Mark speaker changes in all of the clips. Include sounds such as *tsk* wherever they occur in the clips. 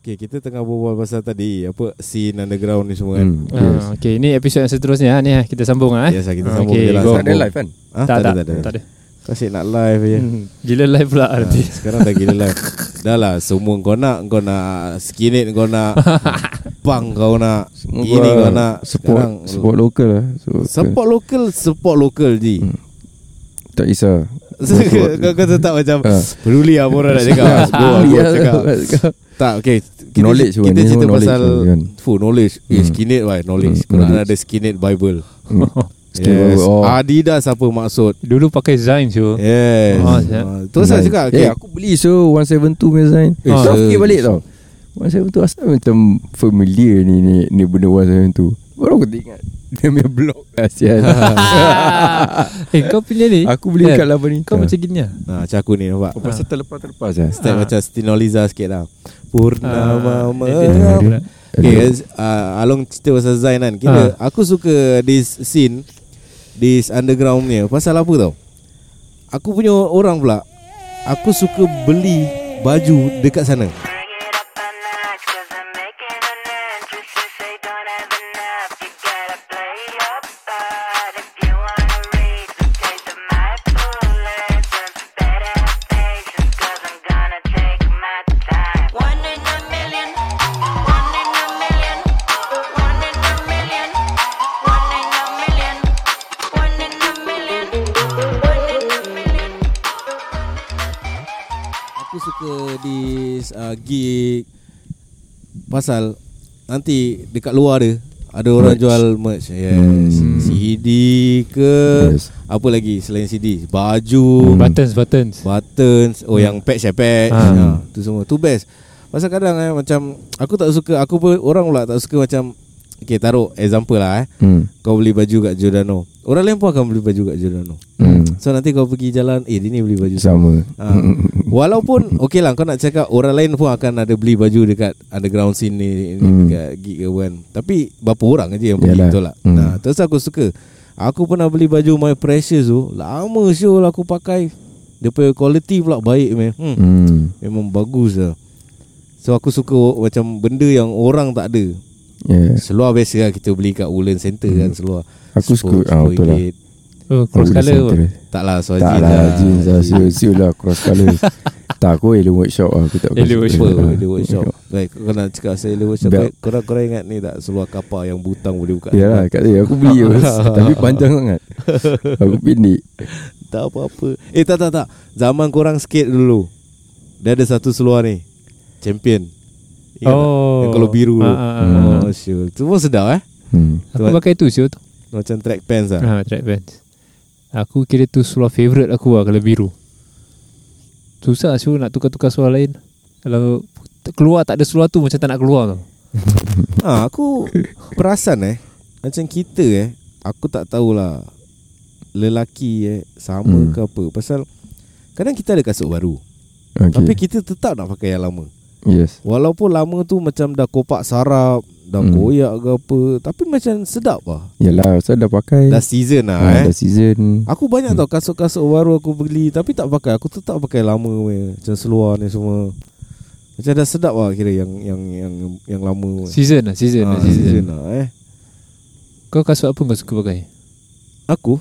Speaker 1: Okay, kita tengah berbual pasal tadi apa scene underground ni semua kan.
Speaker 2: Hmm,
Speaker 3: Ah,
Speaker 2: yes.
Speaker 3: okay, ini episod yang seterusnya ah, ni ah, kita sambung ah.
Speaker 1: Yes, kita
Speaker 3: Ah,
Speaker 1: sambung
Speaker 3: okay,
Speaker 1: je lah.
Speaker 3: go.
Speaker 2: Tak ada live kan?
Speaker 1: Ah,
Speaker 3: tak, tak,
Speaker 1: ada, tak ada.
Speaker 3: tak ada.
Speaker 1: Kau asyik nak live je.
Speaker 3: Hmm, Gila live pula
Speaker 1: Ah,
Speaker 3: nanti.
Speaker 1: sekarang dah gila live. Dah lah semua kau nak, kau nak skinhead kau nak, *laughs* punk kau nak,
Speaker 2: Semua
Speaker 1: ini kau nak.
Speaker 2: Support
Speaker 1: Sekarang,
Speaker 2: Support lokal lah support,
Speaker 1: support local, support local je.
Speaker 2: Hmm. Tak kisah *laughs*
Speaker 1: kau, kau tetap macam
Speaker 2: Ah.
Speaker 1: peduli apa orang nak cakap. *laughs* Go,
Speaker 2: Ah,
Speaker 1: go
Speaker 2: ya,
Speaker 1: cakap. Tak, okay. Kita,
Speaker 2: Knowledge
Speaker 1: kita
Speaker 2: ni
Speaker 1: cerita
Speaker 2: knowledge
Speaker 1: pasal
Speaker 2: kan?
Speaker 1: full knowledge. Eh,
Speaker 2: Hmm.
Speaker 1: skinhead why knowledge.
Speaker 2: Hmm, knowledge.
Speaker 1: ada skinhead Bible.
Speaker 2: Hmm. *laughs*
Speaker 1: Yes.
Speaker 2: Oh.
Speaker 1: Adidas apa maksud?
Speaker 3: Dulu pakai Zain tu.
Speaker 1: Yes.
Speaker 3: Oh,
Speaker 1: tu saya cakap.
Speaker 2: Eh
Speaker 1: Okay,
Speaker 2: aku beli so 172 punya sign
Speaker 1: Eh,
Speaker 2: Eh
Speaker 1: sir.
Speaker 2: fikir balik tau 172 asal macam familiar ni ni, ni benda 172 Baru aku tengok Dia punya blog sial *laughs*
Speaker 3: eh kau punya ni.
Speaker 2: Aku beli
Speaker 3: Eh,
Speaker 2: kat lapan ni
Speaker 3: Kau macam gini lah.
Speaker 1: Nah, macam aku ni nampak.
Speaker 2: Oh, Pasal terlepas-terlepas lah
Speaker 1: Step
Speaker 3: Ah.
Speaker 1: macam Stinoliza sikit lah. Purnama
Speaker 3: Ah, eh,
Speaker 1: Okay, uh, Along cerita pasal Zain kan. Kita, aku suka this scene, this underground ni. Pasal apa tau? Aku punya orang pula. Aku suka beli baju dekat sana. Uh, gig pasal nanti dekat luar ada ada orang
Speaker 2: Merch.
Speaker 1: jual merch. Yes.
Speaker 2: Hmm.
Speaker 1: CD ke
Speaker 2: Yes.
Speaker 1: apa lagi selain CD? Baju,
Speaker 2: Hmm.
Speaker 3: Buttons, buttons.
Speaker 1: buttons, oh yang patch ya patch.
Speaker 3: Ah.
Speaker 1: Ha. tu semua. Tu best. Pasal kadang eh macam aku tak suka aku pun orang pula tak suka macam Okay taruh example lah eh
Speaker 2: hmm.
Speaker 1: Kau beli baju kat Giordano Orang lain pun akan beli baju kat Giordano
Speaker 2: Hmm.
Speaker 1: So nanti kau pergi jalan Eh dia ni beli baju
Speaker 2: Sama
Speaker 1: Ha. *laughs* Walaupun Okay lah kau nak cakap Orang lain pun akan ada beli baju Dekat underground scene ni,
Speaker 2: Hmm.
Speaker 1: Dekat gig ke kan Tapi Berapa orang aja yang pergi
Speaker 2: Yalah.
Speaker 1: Lah
Speaker 2: Hmm.
Speaker 1: Nah terus aku suka Aku pernah beli baju My Precious tu Lama sure aku pakai Dia punya quality pula baik man. hmm.
Speaker 2: hmm.
Speaker 1: Memang bagus lah So aku suka Macam benda yang orang tak ada
Speaker 2: Yeah.
Speaker 1: Seluar biasa lah Kita beli kat Woodland Center kan Seluar
Speaker 2: Hmm. Aku suka. ah, Betul lah.
Speaker 1: RM10.
Speaker 3: Oh, cross
Speaker 2: Aku
Speaker 3: color pun.
Speaker 2: center.
Speaker 1: Tak lah soal
Speaker 2: Tak
Speaker 1: jeans
Speaker 2: lah Jeans lah. Siul siul lah Cross colour. *laughs* Tak aku Alien Workshop lah. Aku tak
Speaker 3: Alien
Speaker 2: suka.
Speaker 3: Workshop.
Speaker 1: Dia workshop Baik kau nak cakap Saya dia workshop korang, korang ingat ni tak Seluar kapal yang butang boleh buka?
Speaker 2: Yalah kat dia Aku beli *laughs* Tapi panjang sangat. *laughs* Aku pendek.
Speaker 1: Tak apa-apa. Eh tak tak tak. Zaman korang skate dulu. Dia ada satu seluar ni. Champion Ingat?
Speaker 3: Oh.
Speaker 1: Yang kalau biru tu
Speaker 3: Ah, ah, ah.
Speaker 1: Oh sure Tu pun sedap eh
Speaker 2: hmm.
Speaker 3: Aku pakai tu siut.
Speaker 1: Macam track pants lah
Speaker 3: Ha, track pants. Aku kira tu seluar favourite aku lah kalau biru. Susah siu nak tukar-tukar seluar lain. Kalau keluar tak ada seluar tu macam tak nak keluar tau.
Speaker 1: ha, *laughs* Aku Perasan eh Macam kita eh Aku tak tahulah Lelaki eh Sama
Speaker 2: Hmm.
Speaker 1: ke apa Pasal Kadang kita ada kasut baru
Speaker 2: okay.
Speaker 1: Tapi kita tetap nak pakai yang lama
Speaker 2: Yes
Speaker 1: Walaupun lama tu macam dah kopak sarap Dah
Speaker 2: Hmm.
Speaker 1: koyak ke apa Tapi macam sedap lah
Speaker 2: Yalah Saya dah pakai
Speaker 1: Dah season lah
Speaker 2: ah,
Speaker 1: eh
Speaker 2: Dah season
Speaker 1: Aku banyak tau kasut-kasut baru aku beli Tapi tak pakai Aku tetap pakai lama weh. Macam seluar ni semua Macam dah sedap lah kira yang yang yang yang lama.
Speaker 3: Season lah, season
Speaker 1: Ah,
Speaker 3: lah, season.
Speaker 1: season lah eh
Speaker 3: Kau kasut apa kau suka pakai?
Speaker 1: Aku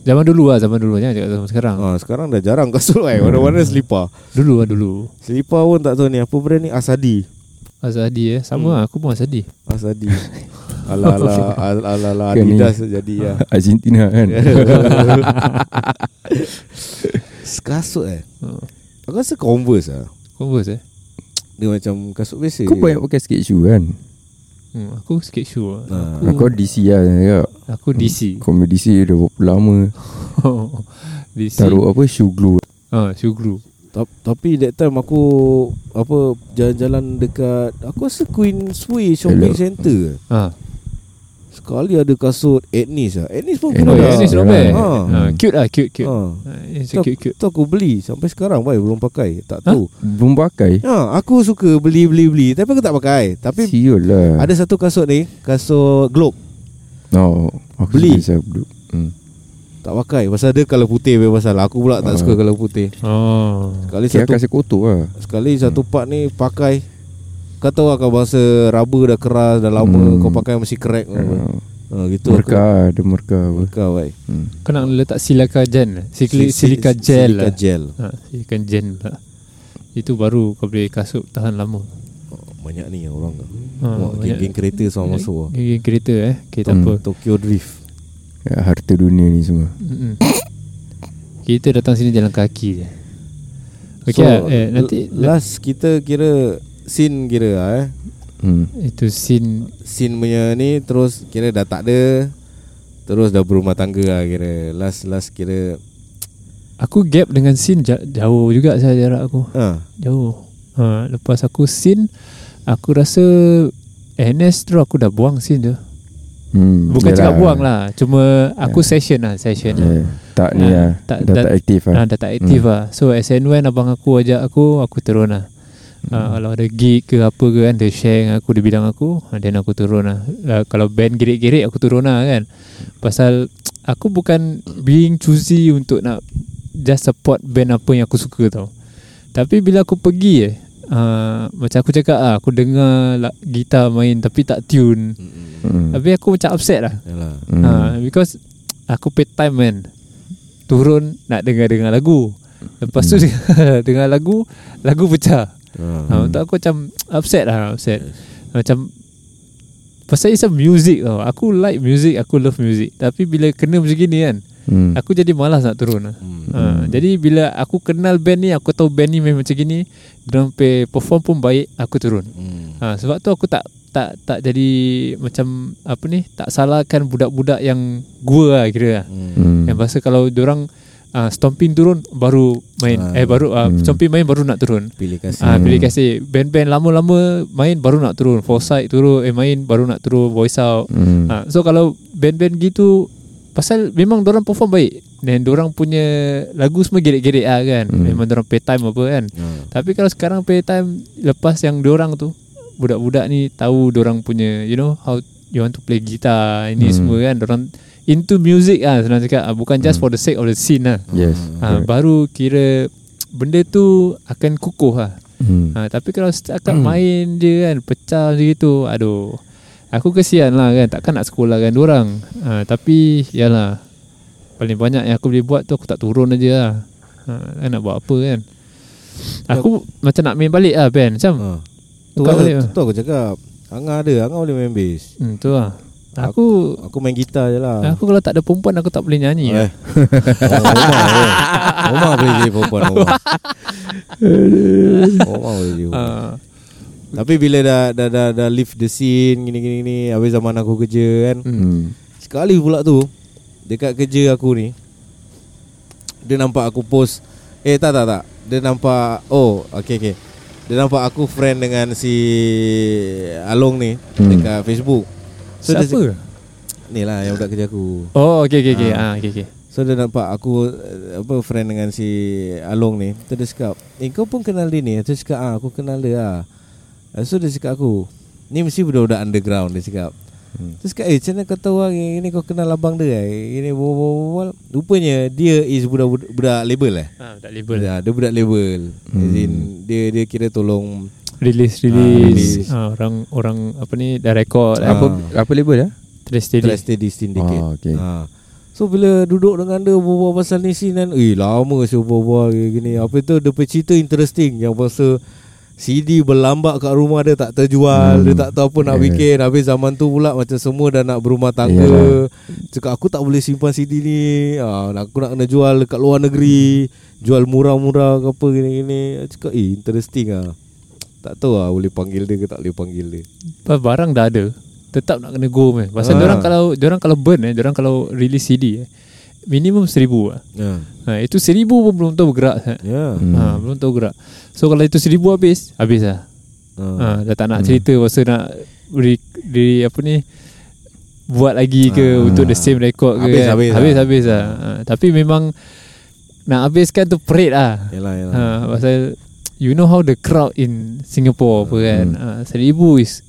Speaker 3: Zaman dulu lah, zaman dulu jangan cakap zaman sekarang.
Speaker 1: ah, Sekarang dah jarang kasut eh. Mana-mana selipar
Speaker 3: Dulu lah dulu.
Speaker 1: Selipar pun tak tahu ni Apa brand ni Asadi
Speaker 3: Azadi eh, sama
Speaker 1: Hmm.
Speaker 3: lah, aku pun Azadi.
Speaker 1: Asadi *laughs* Ala-ala Ala-ala
Speaker 2: Kan ni.
Speaker 1: Adidas jadi ya *laughs*
Speaker 2: Argentina kan *laughs*
Speaker 1: Kasut eh
Speaker 3: Oh.
Speaker 1: Aku rasa Converse lah
Speaker 3: Converse eh.
Speaker 1: Dia macam kasut biasa
Speaker 2: Kau banyak pakai skate shoe kan
Speaker 3: Hmm, aku skate shoe lah.
Speaker 1: Ah.
Speaker 3: Aku,
Speaker 2: Kau DC lah cakap.
Speaker 3: aku DC.
Speaker 2: Kau punya DC dah berapa lama *laughs*
Speaker 3: DC.
Speaker 2: Taruh apa shoe glue
Speaker 3: Ah, shoe glue.
Speaker 1: Ta- Tapi that time aku Apa Jalan-jalan dekat Aku rasa Queensway Shopping
Speaker 2: Hello.
Speaker 1: Center
Speaker 3: Ah,
Speaker 1: Sekali ada kasut Etnis lah Etnis pun
Speaker 2: Eh,
Speaker 1: kena
Speaker 3: yeah, not
Speaker 2: dah.
Speaker 3: bad.
Speaker 1: Ha.
Speaker 3: Ah, cute lah, cute, cute.
Speaker 1: ha.
Speaker 3: Ah, it's
Speaker 1: Tu,
Speaker 3: cute, cute.
Speaker 1: tu aku beli Sampai sekarang boy, Belum pakai Tak
Speaker 3: Ha?
Speaker 1: tahu
Speaker 2: Belum pakai
Speaker 1: ha, Aku suka beli-beli-beli Tapi aku tak pakai Tapi
Speaker 2: Siul lah
Speaker 1: ada satu kasut ni Kasut Globe
Speaker 2: No Aku
Speaker 1: Beli.
Speaker 2: saya blue hmm.
Speaker 1: Tak pakai Pasal dia kalau putih Pasal aku pula tak
Speaker 2: Ah.
Speaker 1: suka kalau putih
Speaker 3: Oh.
Speaker 1: Sekali
Speaker 2: Kira
Speaker 1: satu
Speaker 2: kasih kotor lah
Speaker 1: Sekali satu part ni Pakai Kau tahu lah kau bahasa rubber dah keras Dah lama
Speaker 2: Hmm.
Speaker 1: Kau pakai mesti crack. Hmm. ha, Gitu
Speaker 2: Merka Ada merka apa.
Speaker 1: Mereka baik.
Speaker 2: Hmm.
Speaker 3: Kau nak letak silika gel Sikli,
Speaker 1: Si- si-
Speaker 3: Silika gel
Speaker 1: Silika
Speaker 3: lah.
Speaker 1: gel.
Speaker 3: Ha, Silika gel pula. Itu baru kau boleh kasut tahan lama.
Speaker 1: Oh, Banyak ni orang
Speaker 3: Ha,
Speaker 1: oh,
Speaker 3: banyak.
Speaker 1: Geng-geng kereta semua masuk. lah
Speaker 3: Geng kereta eh? Okay tak
Speaker 2: Hmm.
Speaker 3: apa.
Speaker 1: Tokyo Drift.
Speaker 2: Ya, Harta dunia ni semua.
Speaker 3: Mm-mm. Kita datang sini jalan kaki je. Okay so, eh, nanti
Speaker 1: l- Last kita kira Scene kira lah eh?
Speaker 2: Hmm.
Speaker 3: Itu scene
Speaker 1: Scene punya ni Terus kira dah tak ada Terus dah berumah tangga lah kira. Last last kira.
Speaker 3: Aku gap dengan ja- jauh juga saya jarak aku.
Speaker 1: Ha,
Speaker 3: Jauh. Ha, Lepas aku scene Aku rasa NS tu aku dah buang scene tu
Speaker 2: Hmm.
Speaker 3: Bukan cakap buang lah Cuma aku
Speaker 2: Ya.
Speaker 3: session lah Session
Speaker 2: yeah. Tak ni
Speaker 3: Ah,
Speaker 2: lah.
Speaker 3: tak-
Speaker 2: Dah tak aktif lah.
Speaker 3: Ah, dah tak aktif lah. So SN1 abang aku ajak aku Aku turun lah Ah, Kalau ada gig ke apa ke kan Dia share dengan aku Dia bilang aku ah, Then aku turun lah Ah, Kalau band gerik-gerik Aku turun lah kan Pasal Aku bukan Being choosy untuk nak Just support band apa yang aku suka tau Tapi bila aku pergi eh uh, Macam aku cakap lah Aku dengar lah, gitar main Tapi tak tune
Speaker 2: hmm.
Speaker 3: Tapi aku macam upset lah
Speaker 1: Yalah
Speaker 2: Hmm.
Speaker 3: Ha, because aku pay time man. Turun nak dengar-dengar lagu. Lepas tu *laughs* dengar lagu, lagu pecah.
Speaker 1: Ha.
Speaker 3: Ha, untuk aku macam upset lah, upset. Macam pasal it's a music tau. Aku like music, aku love music. Tapi bila kena macam gini kan,
Speaker 2: Hmm.
Speaker 3: aku jadi malas nak turun lah.
Speaker 1: Hmm.
Speaker 3: Ha, jadi bila aku kenal band ni, aku tahu band ni memang macam gini, dia pay perform pun baik, aku turun.
Speaker 1: Hmm.
Speaker 3: Ha, sebab tu aku tak tak tak jadi macam apa ni tak salahkan budak-budak yang gua lah kira lah.
Speaker 1: Hmm.
Speaker 2: Hmm.
Speaker 3: Yang pasal kalau orang uh, stomping turun baru main
Speaker 1: Ah.
Speaker 3: eh baru uh,
Speaker 2: Hmm.
Speaker 3: stomping main baru nak turun.
Speaker 1: Pilih kasih
Speaker 3: Ah uh, pilih kasih band-band lama-lama main baru nak turun. Foresight turun eh main baru nak turun voice out.
Speaker 2: Hmm.
Speaker 3: Ah so kalau band-band gitu pasal memang orang perform baik dan orang punya lagu semua gerik-gerik ah kan.
Speaker 2: Hmm.
Speaker 3: Memang orang pay time apa kan.
Speaker 1: ha.
Speaker 3: Tapi kalau sekarang pay time lepas yang orang tu budak-budak ni tahu orang punya you know how you want to play guitar ini
Speaker 2: Hmm.
Speaker 3: semua kan orang into music ah senang cakap ah, bukan just
Speaker 2: Hmm.
Speaker 3: for the sake of the scene lah.
Speaker 2: Yes
Speaker 3: Ah, baru kira benda tu akan kukuh lah.
Speaker 2: hmm.
Speaker 3: Ah, tapi kalau setakat main je kan pecah macam gitu aduh aku kesian lah kan takkan nak sekolahkan orang. Ah, tapi yalah paling banyak yang aku boleh buat tu aku tak turun aja lah. Ah, kan nak buat apa kan. Aku macam nak main balik lah Ben Macam
Speaker 1: ha. Tu,
Speaker 3: boleh
Speaker 1: tu, tu aku cakap Angah ada Angah boleh main bass
Speaker 3: hmm, Tu lah Aku
Speaker 1: Aku main gitar je lah
Speaker 3: Aku kalau tak ada perempuan Aku tak boleh nyanyi
Speaker 1: Eh.
Speaker 3: lah. *laughs*
Speaker 1: Oh, Omar boleh. Omar boleh jadi perempuan Omar. *laughs* Omar boleh jadi perempuan.
Speaker 3: Ah,
Speaker 1: Tapi bila dah dah dah, dah leave the scene gini gini gini habis zaman aku kerja kan.
Speaker 2: Hmm.
Speaker 1: Sekali pula tu dekat kerja aku ni dia nampak aku post eh tak tak tak dia nampak oh okey okey dia nampak aku friend dengan si Along ni
Speaker 2: Hmm.
Speaker 1: dekat Facebook so dia
Speaker 3: Siapa?
Speaker 1: ni lah yang budak kerja aku
Speaker 3: Oh okay okay okay.
Speaker 1: Ah.
Speaker 3: Ah, okay, okay.
Speaker 1: So dia nampak aku uh, apa friend dengan si Along ni. Tu dia cakap, "Eh kau pun kenal dia ni?" Tu dia cakap, "Ah, aku kenal dia lah." Uh, So dia cakap aku, "Ni mesti budak-budak underground." Dia cakap. Hmm. Terus cakap, "Eh, macam mana kau tahu lah ini kau kenal abang dia?" eh? Ini berbual Rupanya dia is budak budak label eh.
Speaker 3: Ah, tak label.
Speaker 1: Ya, dia budak label. Hmm. As in, dia dia kira tolong
Speaker 3: Release
Speaker 1: Ah,
Speaker 3: release.
Speaker 1: release.
Speaker 3: Ah, orang orang apa ni dah record.
Speaker 1: Ah.
Speaker 2: Apa apa label ya?
Speaker 3: Trace steady.
Speaker 1: Trust Steady Syndicate.
Speaker 2: Oh, okay.
Speaker 1: Ha. So bila duduk dengan dia berbual pasal ni scene kan Eh lama saya berbual gini Apa tu dia punya cerita interesting Yang pasal CD berlambak kat rumah dia tak terjual
Speaker 2: Hmm.
Speaker 1: Dia tak tahu apa nak
Speaker 2: Yeah.
Speaker 1: bikin Habis zaman tu pula macam semua dah nak berumah tangga
Speaker 2: Yalah.
Speaker 1: Cakap aku tak boleh simpan CD ni ha, Aku nak kena jual dekat luar negeri Jual murah-murah ke apa gini-gini Cakap eh interesting ah. Tak tahu lah boleh panggil dia ke tak boleh panggil dia
Speaker 3: Pas barang dah ada tetap nak kena go meh. Pasal
Speaker 1: Ah.
Speaker 3: orang kalau orang kalau burn eh, orang kalau release CD eh, minimum seribu lah.
Speaker 1: Ya
Speaker 3: Ha, itu seribu pun belum tahu bergerak. Ha.
Speaker 1: Ya
Speaker 2: Hmm.
Speaker 3: Ha, belum tahu gerak. So kalau itu seribu habis, habis lah.
Speaker 1: ha.
Speaker 3: Ha, dah tak nak cerita pasal nak di, di apa ni buat lagi ke
Speaker 1: Ah.
Speaker 3: untuk the same record ke
Speaker 1: Habis,
Speaker 3: kan?
Speaker 1: habis lah.
Speaker 3: habis, habis lah. Ha, tapi memang nak habiskan tu perit lah.
Speaker 1: Yalah yalah
Speaker 3: Ha, pasal you know how the crowd in Singapore apa kan.
Speaker 2: Hmm.
Speaker 3: Ha, seribu is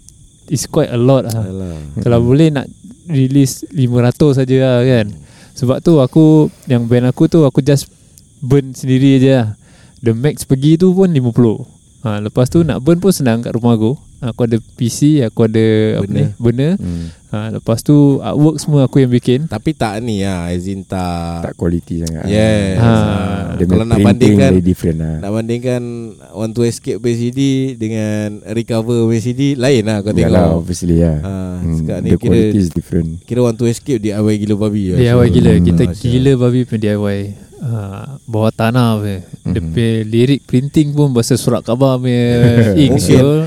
Speaker 3: is quite a lot lah.
Speaker 1: Yalah
Speaker 3: Kalau boleh nak release 500 saja lah kan. Sebab tu aku yang band aku tu aku just burn sendiri je lah. The max pergi tu pun 50. Ha, lepas tu nak burn pun senang kat rumah aku. Aku ada PC Aku ada Apa
Speaker 1: Benda.
Speaker 3: ni Benda
Speaker 2: hmm.
Speaker 3: ha, Lepas tu Artwork semua aku yang bikin
Speaker 1: Tapi tak ni lah As in tak
Speaker 2: Tak quality sangat
Speaker 1: Yes
Speaker 3: Ha.
Speaker 1: ha. Kalau nak bandingkan
Speaker 2: very different lah
Speaker 1: Nak bandingkan Want to Escape punya CD Dengan Recover punya CD Lain lah kau tengok
Speaker 2: Yalah obviously lah
Speaker 1: ha,
Speaker 2: hmm.
Speaker 1: Sekarang ni
Speaker 2: The
Speaker 1: kira
Speaker 2: quality is different
Speaker 1: Kira Want to Escape DIY gila babi lah.
Speaker 3: DIY gila
Speaker 2: Hmm.
Speaker 3: Kita
Speaker 1: Masya
Speaker 3: gila babi punya DIY uh, Bawah tanah Dia
Speaker 2: Mhm.
Speaker 3: punya lirik printing pun Bahasa surat khabar punya *laughs* ink
Speaker 1: Mungkin.
Speaker 3: Kau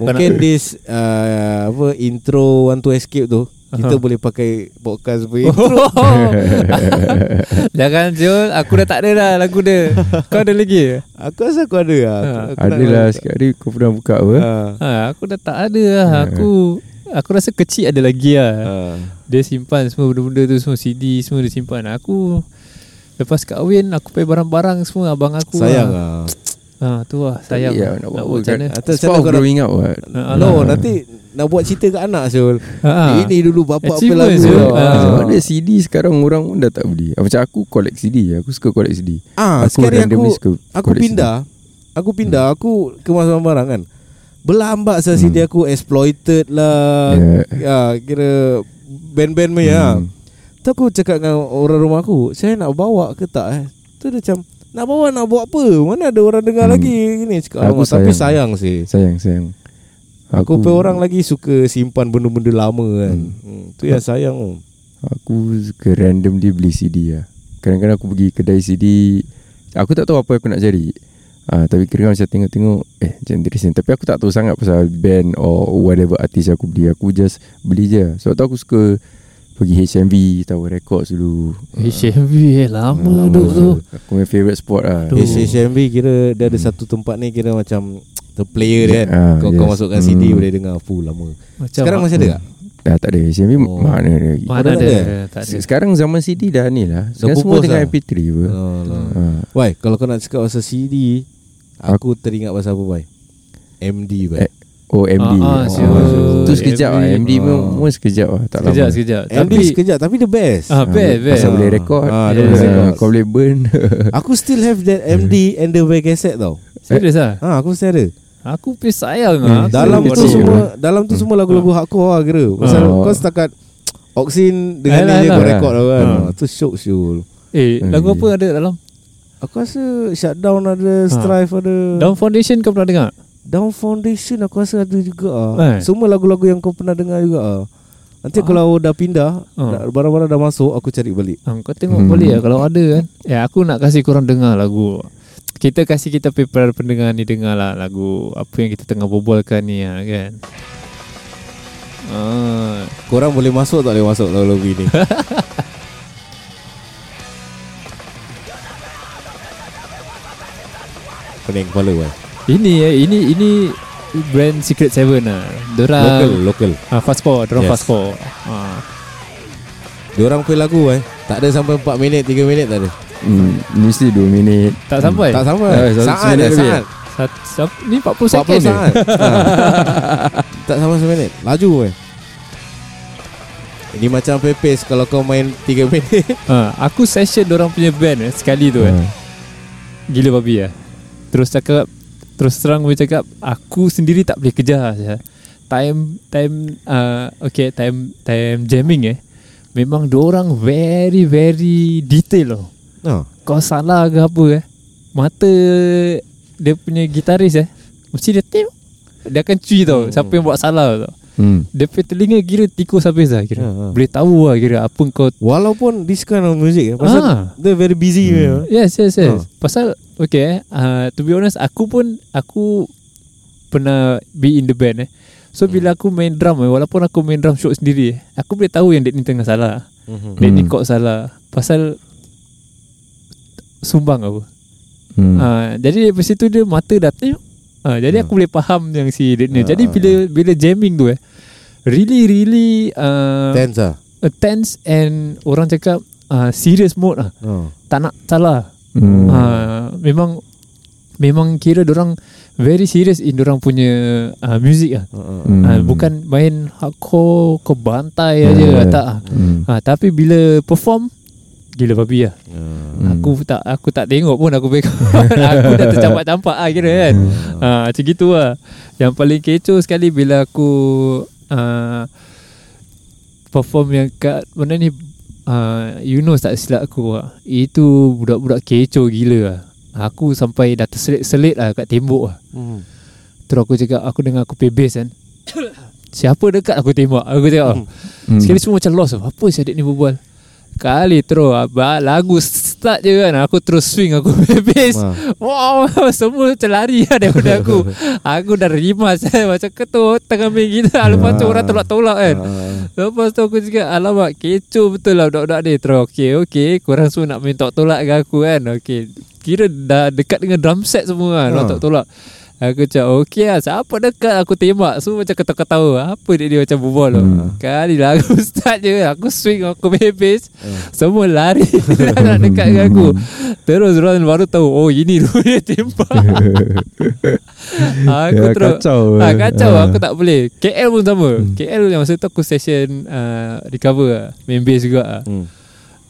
Speaker 1: Mungkin this uh, apa intro Want to Escape tu kita
Speaker 3: Aha.
Speaker 1: boleh pakai podcast punya *laughs*
Speaker 3: Jangan Jul Aku dah tak ada dah lagu dia Kau ada lagi
Speaker 1: Aku rasa aku ada lah.
Speaker 3: Ha.
Speaker 1: Aku, aku nak-
Speaker 2: Adalah sekali kau pernah buka apa
Speaker 1: Ha.
Speaker 3: ha, Aku dah tak ada lah Aku Aku rasa kecil ada lagi lah
Speaker 1: Ha.
Speaker 3: Dia simpan semua benda-benda tu Semua CD Semua dia simpan Aku Lepas kahwin Aku pay barang-barang semua Abang aku
Speaker 1: Sayang
Speaker 3: lah.
Speaker 1: lah.
Speaker 3: ha, Tu lah Sayang
Speaker 2: Ya,
Speaker 3: lah.
Speaker 2: nak
Speaker 3: Nak
Speaker 2: buat
Speaker 3: macam mana
Speaker 1: Atau
Speaker 2: It's part of
Speaker 1: macam mana kau nak
Speaker 2: growing up what
Speaker 3: Ha,
Speaker 1: No,
Speaker 3: alah.
Speaker 1: nanti nak buat cerita ke anak Syul.
Speaker 3: Ha.
Speaker 1: Ini dulu bapak apa lagu.
Speaker 3: Syul.
Speaker 1: tau.
Speaker 3: Ha.
Speaker 2: Sebab ada CD sekarang orang pun dah tak beli Ah, Macam aku collect CD Aku suka collect CD
Speaker 1: Ah,
Speaker 2: Aku
Speaker 1: sekali aku
Speaker 2: suka
Speaker 1: aku pindah. Aku pindah, aku kemas barang kan. Berlambak saya CD aku exploited lah.
Speaker 2: Yeah.
Speaker 1: Ya, kira band-band punya lah.
Speaker 2: Hmm.
Speaker 1: Tu aku cakap dengan orang rumah aku, saya nak bawa ke tak eh? Tu dia macam nak bawa nak buat apa? Mana ada orang dengar
Speaker 2: Hmm.
Speaker 1: lagi gini cakap.
Speaker 2: Aku
Speaker 1: Alamak, tapi
Speaker 2: sayang.
Speaker 1: sayang sih.
Speaker 2: Sayang sayang
Speaker 1: Aku, aku orang lagi suka simpan benda-benda lama kan. Hmm. Hmm, tu yang sayang tu.
Speaker 2: Aku suka randomly beli CD lah Kadang-kadang aku pergi kedai CD Aku tak tahu apa aku nak cari Ah, tapi kira macam tengok-tengok Eh macam interesting Tapi aku tak tahu sangat pasal band Or whatever artis aku beli Aku just beli je Sebab tu aku suka Pergi HMV Tower Records dulu
Speaker 3: HMV eh Lama
Speaker 2: Ah,
Speaker 3: duk tu
Speaker 2: Aku punya favourite spot lah
Speaker 3: Aduh.
Speaker 1: HMV kira dia ada satu tempat ni kira macam *tsk* the player dia kan.
Speaker 2: Ah,
Speaker 1: kau, kau
Speaker 2: yes.
Speaker 1: masukkan CD
Speaker 2: Hmm.
Speaker 1: boleh dengar full lama.
Speaker 3: Macam
Speaker 1: Sekarang masih ada tak?
Speaker 2: Dah tak ada HMV
Speaker 1: Oh.
Speaker 2: mana ada lagi
Speaker 3: Mana
Speaker 1: tak
Speaker 3: ada
Speaker 1: ada?
Speaker 3: Tak ada
Speaker 2: Sekarang zaman CD dah ni lah Sekarang
Speaker 1: Dah
Speaker 2: semua
Speaker 1: pupus
Speaker 2: dengan
Speaker 1: lah.
Speaker 2: MP3 apa
Speaker 1: Oh, lah.
Speaker 2: Ah.
Speaker 1: Why, kalau kau nak cakap pasal CD, aku teringat pasal apa, Boy? MD, Boy.
Speaker 2: Eh, Oh MD
Speaker 3: Ah, ah,
Speaker 2: oh? Tu sekejap lah
Speaker 3: MD.
Speaker 2: MD pun
Speaker 1: Ah.
Speaker 2: pun sekejap lah Tak
Speaker 3: Sekejap
Speaker 2: lama
Speaker 3: sekejap
Speaker 1: MD
Speaker 3: Tapi
Speaker 1: sekejap tapi the best.
Speaker 3: Ah best best
Speaker 2: Pasal boleh record
Speaker 1: Ah,
Speaker 3: dia boleh
Speaker 2: Ah,
Speaker 1: record.
Speaker 2: Kau boleh burn *laughs*
Speaker 1: Aku still have that MD and the back cassette tau.
Speaker 3: Serius lah
Speaker 1: Ha, aku still ada.
Speaker 3: Aku pun sayang
Speaker 2: Hmm,
Speaker 3: lah Aku
Speaker 1: Dalam tu
Speaker 3: ni.
Speaker 1: semua dalam tu semua lagu-lagu hardcore lah kira. Pasal
Speaker 2: Ah.
Speaker 1: kau setakat Oxin dengan
Speaker 3: Alah,
Speaker 1: ni kau record tau kan.
Speaker 3: Ah.
Speaker 1: Ah, Tu syok syul.
Speaker 3: Eh lagu
Speaker 2: Hmm.
Speaker 3: apa ada dalam
Speaker 1: Aku rasa Shutdown ada Strive ada
Speaker 3: Down Foundation kau pernah dengar
Speaker 1: Down Foundation aku rasa ada juga ah.
Speaker 3: Eh.
Speaker 1: Semua lagu-lagu yang kau pernah dengar juga ah. Nanti
Speaker 3: Ah.
Speaker 1: kalau dah pindah
Speaker 3: Ah.
Speaker 1: dah- Barang-barang dah masuk Aku cari balik
Speaker 3: ha, Kau tengok
Speaker 2: Hmm.
Speaker 3: boleh lah Kalau ada kan Ya aku nak kasih korang dengar lagu Kita kasih kita para pendengar ni dengar lah Lagu Apa yang kita tengah berbualkan ni lah kan Ah,
Speaker 1: Korang boleh masuk tak boleh masuk lagu-lagu ini *laughs* Pening kepala kan
Speaker 3: ini eh, ini ini brand Secret Seven lah. Dorang
Speaker 1: Local Local
Speaker 3: ah, fastcore, dorang
Speaker 1: Yes.
Speaker 3: fastcore. Ah.
Speaker 1: Diorang play lagu eh Tak ada sampai 4 minit 3 minit tak ada
Speaker 2: hmm, Mesti 2 minit
Speaker 3: Tak sampai.
Speaker 1: Tak sampai
Speaker 2: Eh, satu
Speaker 1: Saat dah
Speaker 2: lebih.
Speaker 1: saat
Speaker 3: Sat, sat, ni 40 second
Speaker 1: 40
Speaker 3: je.
Speaker 1: saat ha. *laughs* Tak sampai 1 minit Laju eh Ini macam pepes Kalau kau main 3 *laughs* minit
Speaker 3: Ha, aku session orang punya band eh, sekali tu eh.
Speaker 2: Ah.
Speaker 3: Gila babi lah Terus cakap Terus terang boleh cakap Aku sendiri tak boleh kejar saja. Time Time uh, Okay time Time jamming eh Memang orang very very detail loh
Speaker 1: ha.
Speaker 3: Kau salah ke apa eh Mata Dia punya gitaris eh Mesti dia tengok Dia akan cuy tau
Speaker 1: Hmm.
Speaker 3: Siapa yang buat salah tau
Speaker 2: hmm.
Speaker 3: Dia telinga kira tikus habis lah kira
Speaker 1: Ha, ha.
Speaker 3: Boleh tahu lah kira Apa kau
Speaker 1: Walaupun this kind of music eh, Pasal
Speaker 3: Ah.
Speaker 1: Dia very busy
Speaker 2: Hmm.
Speaker 1: hmm.
Speaker 3: Yes yes yes
Speaker 1: Ha.
Speaker 3: Pasal Okay eh uh, To be honest Aku pun Aku Pernah Be in the band eh So
Speaker 1: Hmm.
Speaker 3: bila aku main drum eh Walaupun aku main drum shot sendiri eh, Aku boleh tahu yang Dek ni tengah salah
Speaker 1: hmm.
Speaker 3: Dek ni kok salah Pasal Sumbang apa
Speaker 2: Hmm.
Speaker 3: uh, Jadi lepas itu dia Mata dah tengok uh, Jadi
Speaker 1: Hmm.
Speaker 3: aku boleh faham Yang si Dek ni
Speaker 1: Ah,
Speaker 3: Jadi
Speaker 1: ah,
Speaker 3: bila Bila jamming tu eh Really really uh,
Speaker 1: Tense
Speaker 3: uh, Tense And Orang cakap uh, Serious mode lah
Speaker 1: oh.
Speaker 3: Tak nak salah
Speaker 2: Hmm.
Speaker 3: uh, memang memang kira orang very serious in orang punya uh, music ah.
Speaker 1: Uh,
Speaker 2: Hmm.
Speaker 3: Uh, bukan main hardcore ke bantai
Speaker 2: Hmm.
Speaker 3: aja tak ah.
Speaker 2: Hmm.
Speaker 3: Uh, tapi bila perform gila babi lah.
Speaker 1: Ah.
Speaker 3: Aku tak aku tak tengok pun aku pegang *laughs* Aku dah tercampak-campak lah kira kan. Ha, Macam gitu lah. Yang paling kecoh sekali bila aku uh, Perform yang kat Mana ni uh, Yunus tak silap aku lah. Itu budak-budak kecoh gila lah. Aku sampai dah terselit-selit lah kat tembok lah.
Speaker 1: Hmm.
Speaker 3: Terus aku cakap Aku dengar aku pay bass kan. *coughs* Siapa dekat aku tembak? Aku cakap
Speaker 2: Hmm.
Speaker 3: Sekali semua macam lost. Apa si adik ni berbual Kali terus abang, Lagu start je kan Aku terus swing Aku
Speaker 1: Wah.
Speaker 3: Wow *laughs* Semua macam lari lah daripada aku. *laughs* Aku dah rimas eh, *laughs* Macam ketut Tengah main gitar Lepas tu orang tolak-tolak kan.
Speaker 1: Ah.
Speaker 3: Lepas tu aku cakap Alamak kecoh betul lah budak-budak ni. Terus okay okay Korang semua nak main tolak-tolak dengan aku kan? Okay Kira dah dekat dengan drum set semua kan Orang
Speaker 1: Ha.
Speaker 3: tolak-tolak Aku cakap okay lah Siapa dekat aku tembak? Semua macam ketawa-ketawa. Apa dia, dia macam berbual tu?
Speaker 2: Hmm.
Speaker 3: Kali lah *laughs* aku start je. Aku swing Aku bass
Speaker 1: Hmm.
Speaker 3: Semua lari. *laughs* Nak dekat dengan aku. Terus orang baru tahu Oh ini tu *laughs* dia tembak. Aku
Speaker 2: Ya,
Speaker 3: terus
Speaker 2: kacau.
Speaker 3: ah, Kacau.
Speaker 2: Ah.
Speaker 3: Aku tak boleh. KL pun sama. KL yang masa tu aku session uh, Recover lah. Main bass juga lah.
Speaker 1: Hmm.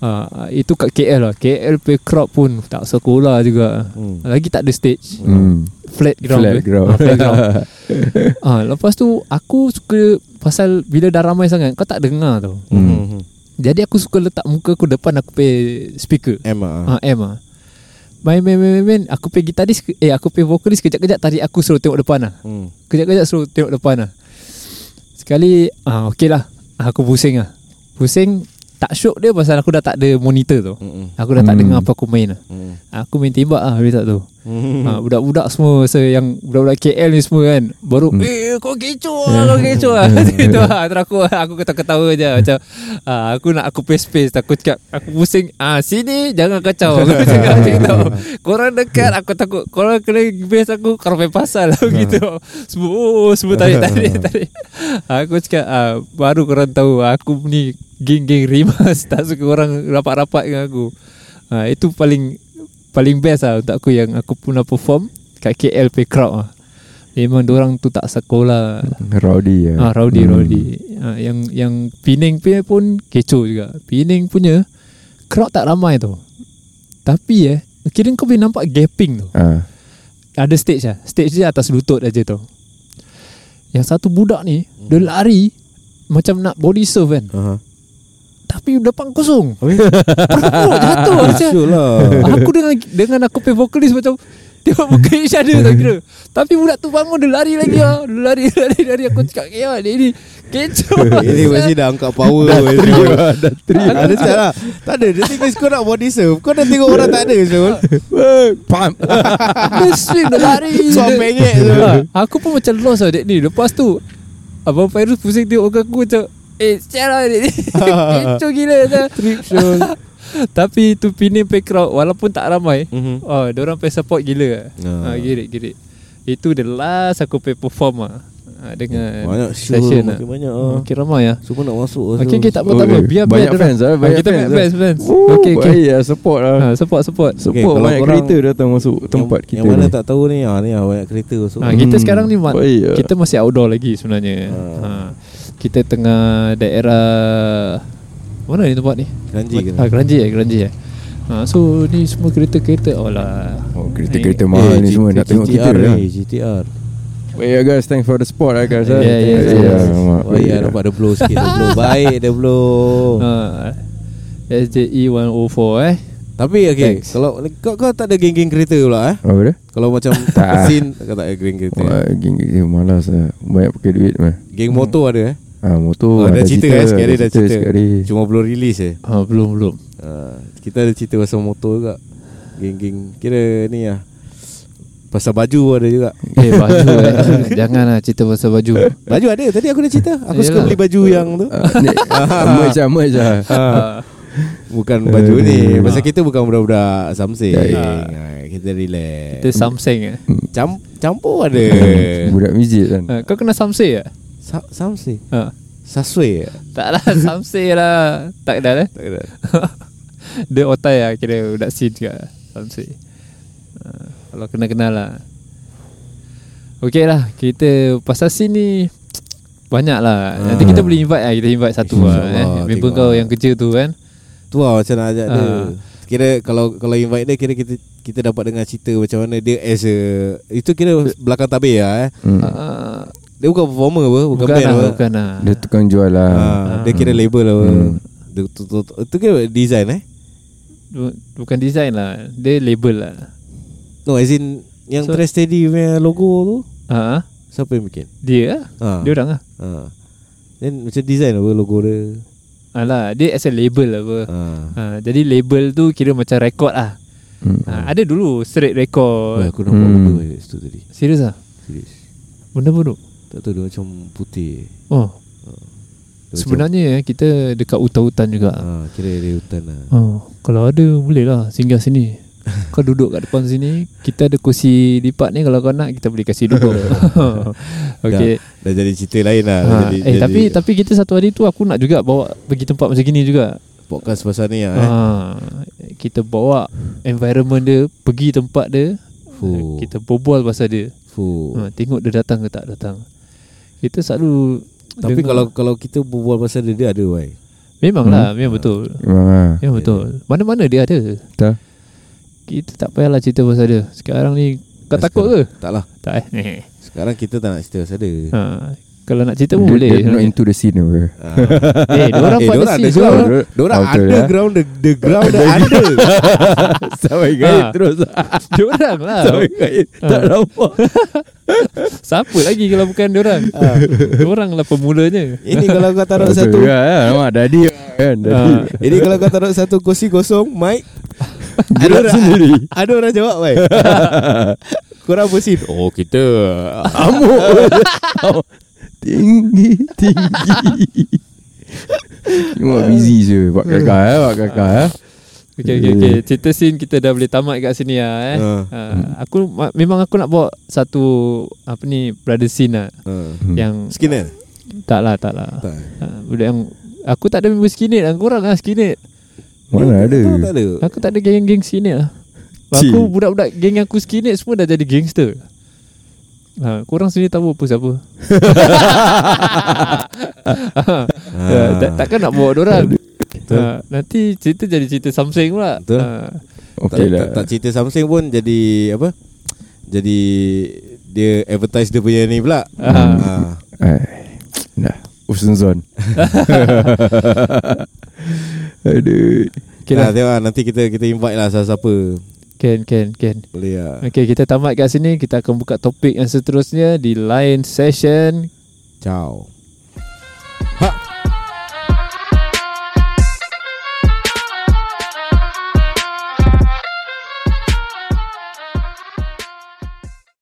Speaker 3: Ah, Itu kat KL lah KL pay crowd pun Tak sekolah juga
Speaker 1: Hmm.
Speaker 3: Lagi tak ada stage
Speaker 2: Hmm.
Speaker 3: Flat ground
Speaker 2: Flat ground.
Speaker 3: Ah, flat ground ah, *laughs* Lepas tu Aku suka Pasal bila dah ramai sangat Kau tak dengar tau
Speaker 1: Hmm. Hmm.
Speaker 3: Jadi aku suka letak muka aku depan Aku pay speaker
Speaker 1: M ah.
Speaker 3: Ah, M ah. Main main main main. Aku pay gitaris Eh aku pay vokalis Kejap-kejap tarik aku suruh tengok depan lah
Speaker 1: Hmm.
Speaker 3: Kejap-kejap suruh tengok depan lah Sekali ah, Okay lah Aku pusing lah Pusing Tak syok dia pasal aku dah tak ada monitor tu
Speaker 1: Hmm.
Speaker 3: Aku dah tak
Speaker 2: Hmm.
Speaker 3: dengar apa aku main lah
Speaker 1: Hmm.
Speaker 3: Aku main tembak lah tak tu
Speaker 1: Hmm.
Speaker 3: ha, Budak-budak semua so, Yang budak-budak KL ni semua kan Baru
Speaker 2: Hmm.
Speaker 3: Eh kau kecoh lah Kau kecoh lah. *laughs* Itu lah Terus aku Aku ketawa-ketawa je Macam ah, Aku nak aku pace-pace Aku cakap Aku pusing ah Sini Jangan kacau. *laughs* Aku cakap macam tu Korang dekat Aku takut Korang kena base aku Korang main pasal lah Gitu. Semua oh, Semua tarik-tarik tarik. Aku cakap ah, Baru korang tahu Aku ni Geng-geng rimas *laughs* Tak suka orang Rapat-rapat dengan aku. Ah, Itu paling Paling best lah Untuk aku yang Aku pernah perform Kat KL pay crowd lah Memang orang tu tak sekolah
Speaker 2: Rowdy ya.
Speaker 3: Ah, rowdy, rowdy. Ah, yang yang Penang punya pun kecoh juga. Penang punya crowd tak ramai tu. Tapi eh, kira kau boleh nampak gaping tu.
Speaker 2: Ah.
Speaker 3: Ada stage lah. Stage dia atas lutut aja tu. Yang satu budak ni, dia lari macam nak body serve kan.
Speaker 1: Aha.
Speaker 3: Tapi depan kosong. Oh, jatuh *laughs* macam.
Speaker 1: Lah.
Speaker 3: Aku dengan dengan aku pay vokalis macam Tengok muka each other tak kira. Tapi budak tu bangun Dia lari lagi lah Dia lari *laughs* lari lari. Aku cakap Ya dia ni Kecoh. *laughs*
Speaker 1: Ini mesti dah angkat power Dah
Speaker 2: trio
Speaker 1: Ada cakap lah. Tak ada Dia tinggal kau nak body serve. Kau dah tengok orang tak ada Syul
Speaker 2: Pam
Speaker 3: Dia swing Dia lari.
Speaker 1: Suam
Speaker 3: Dia-
Speaker 1: pengek
Speaker 3: Aku pun macam lost lah dek ni Lepas tu Abang Fairuz pusing tengok aku macam Eh sial lah ni *laughs* Kecoh gila dah.
Speaker 1: Trip Syul
Speaker 3: Tapi tu Penang pay crowd Walaupun tak ramai
Speaker 1: Mhm.
Speaker 3: Oh, dia orang pay support gila.
Speaker 1: Ah.
Speaker 3: Ah, girik girik. Itu the last aku pay perform ah. Ah, dengan
Speaker 1: Banyak Syul
Speaker 3: session
Speaker 1: Makin banyak
Speaker 3: Ah. Makin ramai ah.
Speaker 1: Semua nak masuk
Speaker 3: Okey okay, tak apa tak apa.
Speaker 2: Oh,
Speaker 3: Biar biar
Speaker 2: banyak
Speaker 3: orang-
Speaker 2: fans lah,
Speaker 3: Ah,
Speaker 2: banyak
Speaker 3: kita
Speaker 2: fans
Speaker 3: banyak
Speaker 2: lah.
Speaker 3: fans fans.
Speaker 2: Oh,
Speaker 3: Okey okey.
Speaker 2: Baik lah support lah
Speaker 3: Ah, support support.
Speaker 2: Support
Speaker 1: Okay, kalau
Speaker 2: banyak kereta datang masuk tempat kita
Speaker 1: Yang mana
Speaker 2: ni.
Speaker 1: tak tahu ni ah, Ni ah banyak kereta masuk
Speaker 3: Ah, kita
Speaker 2: Hmm,
Speaker 3: sekarang ni
Speaker 2: baik lah.
Speaker 3: kita masih outdoor lagi sebenarnya.
Speaker 1: Ah.
Speaker 3: Ah. Kita tengah daerah mana ni tempat ni?
Speaker 1: Ganji ke
Speaker 3: Ah, Keranji eh, Keranji eh. Ah, so ni semua kereta-kereta oh lah.
Speaker 2: Oh kereta-kereta mahal ni semua Nak tengok kita
Speaker 1: GTR
Speaker 2: lah
Speaker 1: ni GTR
Speaker 2: Baik lah guys Thanks for the support lah guys
Speaker 3: Yeah, yeah, yeah.
Speaker 2: mak.
Speaker 1: Oh ya nampak dia blow sikit Dia blow Baik dia blow
Speaker 3: Ah. SJE 104 eh.
Speaker 1: Tapi okay
Speaker 3: Thanks.
Speaker 1: Kalau kau, kau tak ada geng-geng kereta pula eh
Speaker 2: Apa dia?
Speaker 1: Kalau macam *laughs*
Speaker 2: Tak.
Speaker 1: Scene Kau tak ada geng kereta
Speaker 2: Wah, geng geng malas lah Banyak pakai duit mah.
Speaker 1: Geng motor ada eh
Speaker 2: Ah,
Speaker 1: Oh,
Speaker 2: motor
Speaker 1: ada
Speaker 2: ada
Speaker 1: cerita, eh, sekali dah cerita.
Speaker 2: sekali.
Speaker 1: Cuma belum release eh
Speaker 3: Ah, belum belum.
Speaker 1: uh, Kita ada cerita pasal motor juga Geng-geng Kira ni lah Pasal baju pun ada juga *laughs*
Speaker 3: Eh baju eh. *laughs* Janganlah cerita pasal baju.
Speaker 1: Baju ada Tadi aku dah cerita Aku suka
Speaker 3: Yalah.
Speaker 1: beli baju yang tu
Speaker 2: Ah, merge lah, merge lah.
Speaker 3: Ah.
Speaker 1: Bukan baju ni Pasal kita bukan budak-budak Samsung
Speaker 2: Ya, ya.
Speaker 1: Ah, Kita relax
Speaker 3: Itu Samsung eh.
Speaker 1: Cam Campur ada
Speaker 2: Budak masjid kan.
Speaker 3: Ah, kau kena Samsung tak?
Speaker 1: Sa- Samsung
Speaker 3: Ha.
Speaker 1: Saswe
Speaker 3: Tak lah *laughs* Samsung lah. Tak dah eh?
Speaker 1: Tak ada *laughs*
Speaker 3: Dia otai lah Kira budak scene juga Samsung uh, Kalau kenal-kenal lah. Okay lah Kita Pasal scene ni Banyak lah. Nanti
Speaker 1: Ah.
Speaker 3: kita boleh invite lah Kita invite satu lah eh. Member
Speaker 1: tengok
Speaker 3: kau
Speaker 1: lah.
Speaker 3: yang kerja tu kan?
Speaker 1: Tu lah macam nak ajak dia.
Speaker 3: Ah.
Speaker 1: Kira kalau kalau invite dia Kira kita kita dapat dengar cerita Macam mana dia as a Itu kira belakang tabir lah eh.
Speaker 2: Hmm.
Speaker 3: Ah,
Speaker 1: Dia bukan performer apa Bukan,
Speaker 3: bukan
Speaker 1: band
Speaker 3: lah,
Speaker 1: apa
Speaker 3: bukan lah.
Speaker 2: Dia tukang jual lah
Speaker 1: Ah, Dia kira label apa
Speaker 2: Hmm.
Speaker 1: dia, tu, tu, tu, Itu kira design eh
Speaker 3: Bu- Bukan design lah, dia label lah.
Speaker 1: No as in Yang
Speaker 3: So-
Speaker 1: Trash Steady punya logo tu
Speaker 3: Ah,
Speaker 1: Siapa yang bikin
Speaker 3: dia lah,
Speaker 1: ha.
Speaker 3: dia orang lah.
Speaker 1: ha. Then macam design apa logo dia
Speaker 3: Alah, dia as a label apa.
Speaker 1: ha.
Speaker 3: Ha, jadi label tu kira macam rekod lah.
Speaker 2: hmm.
Speaker 3: Ha, ada dulu straight record.
Speaker 1: aku nampak
Speaker 2: Hmm.
Speaker 1: logo tadi
Speaker 3: Serius lah?
Speaker 1: Serius
Speaker 3: Benda bodoh.
Speaker 1: Tak tahu dia macam putih
Speaker 3: Oh,
Speaker 1: Dia
Speaker 3: sebenarnya eh, kita dekat hutan-hutan juga.
Speaker 1: macam, ha, Kira dia hutan lah
Speaker 3: Oh, kalau ada boleh lah singgah sini. *laughs* kau duduk kat depan sini, kita ada kursi lipat ni kalau kau nak kita boleh kasih duduk. *laughs* *laughs* Okey.
Speaker 1: Dah jadi cerita lain lah dah
Speaker 3: Ha,
Speaker 1: jadi,
Speaker 3: eh
Speaker 1: jadi
Speaker 3: tapi tapi kita satu hari tu aku nak juga bawa pergi tempat macam gini juga.
Speaker 1: Podcast pasal ni lah eh.
Speaker 3: Ha, kita bawa environment dia, pergi tempat dia,
Speaker 1: Fuh.
Speaker 3: kita berbual pasal dia.
Speaker 1: Fuh.
Speaker 3: Ha, tengok dia datang ke tak datang. Kita selalu
Speaker 1: Tapi
Speaker 3: dengar-
Speaker 1: kalau kalau kita berbual pasal dia Dia ada why
Speaker 3: memanglah, memang betul.
Speaker 2: Memang lah
Speaker 3: Memang betul. Mana-mana dia ada.
Speaker 2: Tak
Speaker 3: Kita tak payahlah cerita pasal dia. Sekarang ni kau takut ke?
Speaker 1: Tak lah
Speaker 3: Tak eh.
Speaker 1: Sekarang kita tak nak cerita pasal dia
Speaker 3: Ha, kalau nak cerita pun
Speaker 2: Dia-
Speaker 3: boleh.
Speaker 2: Dia not into the scene apa?
Speaker 1: Ha.
Speaker 3: eh, dia orang *laughs*
Speaker 1: Eh,
Speaker 3: pada
Speaker 1: diorang
Speaker 3: scene
Speaker 1: Diorang
Speaker 2: Ah,
Speaker 1: underground the, the ground *laughs* the under *laughs*
Speaker 2: Sampai
Speaker 3: gait
Speaker 2: terus.
Speaker 3: Dia orang lah.
Speaker 2: gait
Speaker 3: Tak
Speaker 2: nampak.
Speaker 3: Siapa lagi kalau bukan dia orang? Dia orang lah pemulanya.
Speaker 1: Ini kalau kau taruh satu
Speaker 2: kan Nampak Dadi kan Dadi.
Speaker 3: Ah.
Speaker 1: Ini kalau kau taruh satu kursi kosong Mic Ada orang
Speaker 2: sendiri.
Speaker 1: Ada orang jawab why Korang bersin Oh kita
Speaker 2: Amuk Tinggi Tinggi Cuma busy je Buat kakak eh Buat kakak eh
Speaker 3: Okey okey okey. Cerita scene kita dah boleh tamat kat sini lah eh.
Speaker 1: Ha.
Speaker 3: Ha, aku ma- memang aku nak bawa satu apa ni brother scene lah
Speaker 1: uh,
Speaker 2: Hmm.
Speaker 3: yang
Speaker 1: Skinner
Speaker 3: tak lah tak lah.
Speaker 1: Tak
Speaker 3: budak yang aku tak ada member skinhead lah. Korang lah skinhead.
Speaker 2: Mana ada
Speaker 1: Tak ada
Speaker 3: Aku tak ada geng-geng skinhead lah.
Speaker 2: Cik.
Speaker 3: Aku budak-budak geng aku skinhead semua dah jadi gangster. Ha, korang sendiri tahu apa siapa? *laughs* ha, tak, takkan nak bawa orang. Ha, nanti cerita jadi cerita something pula.
Speaker 1: Betul.
Speaker 3: Ha,
Speaker 2: Okey
Speaker 1: tak,
Speaker 2: lah
Speaker 1: tak, tak cerita Samsung pun jadi apa Jadi Dia advertise dia punya ni pula
Speaker 3: ha.
Speaker 1: ha.
Speaker 2: Eh, Dah Usnuzon *laughs* Aduh
Speaker 3: Okay
Speaker 1: Nah,
Speaker 3: lah.
Speaker 1: tengok lah, nanti kita kita invite lah siapa-siapa
Speaker 3: Can, can, can.
Speaker 1: Boleh lah
Speaker 3: Okay, kita tamat kat sini. Kita akan buka topik yang seterusnya di lain session.
Speaker 1: Ciao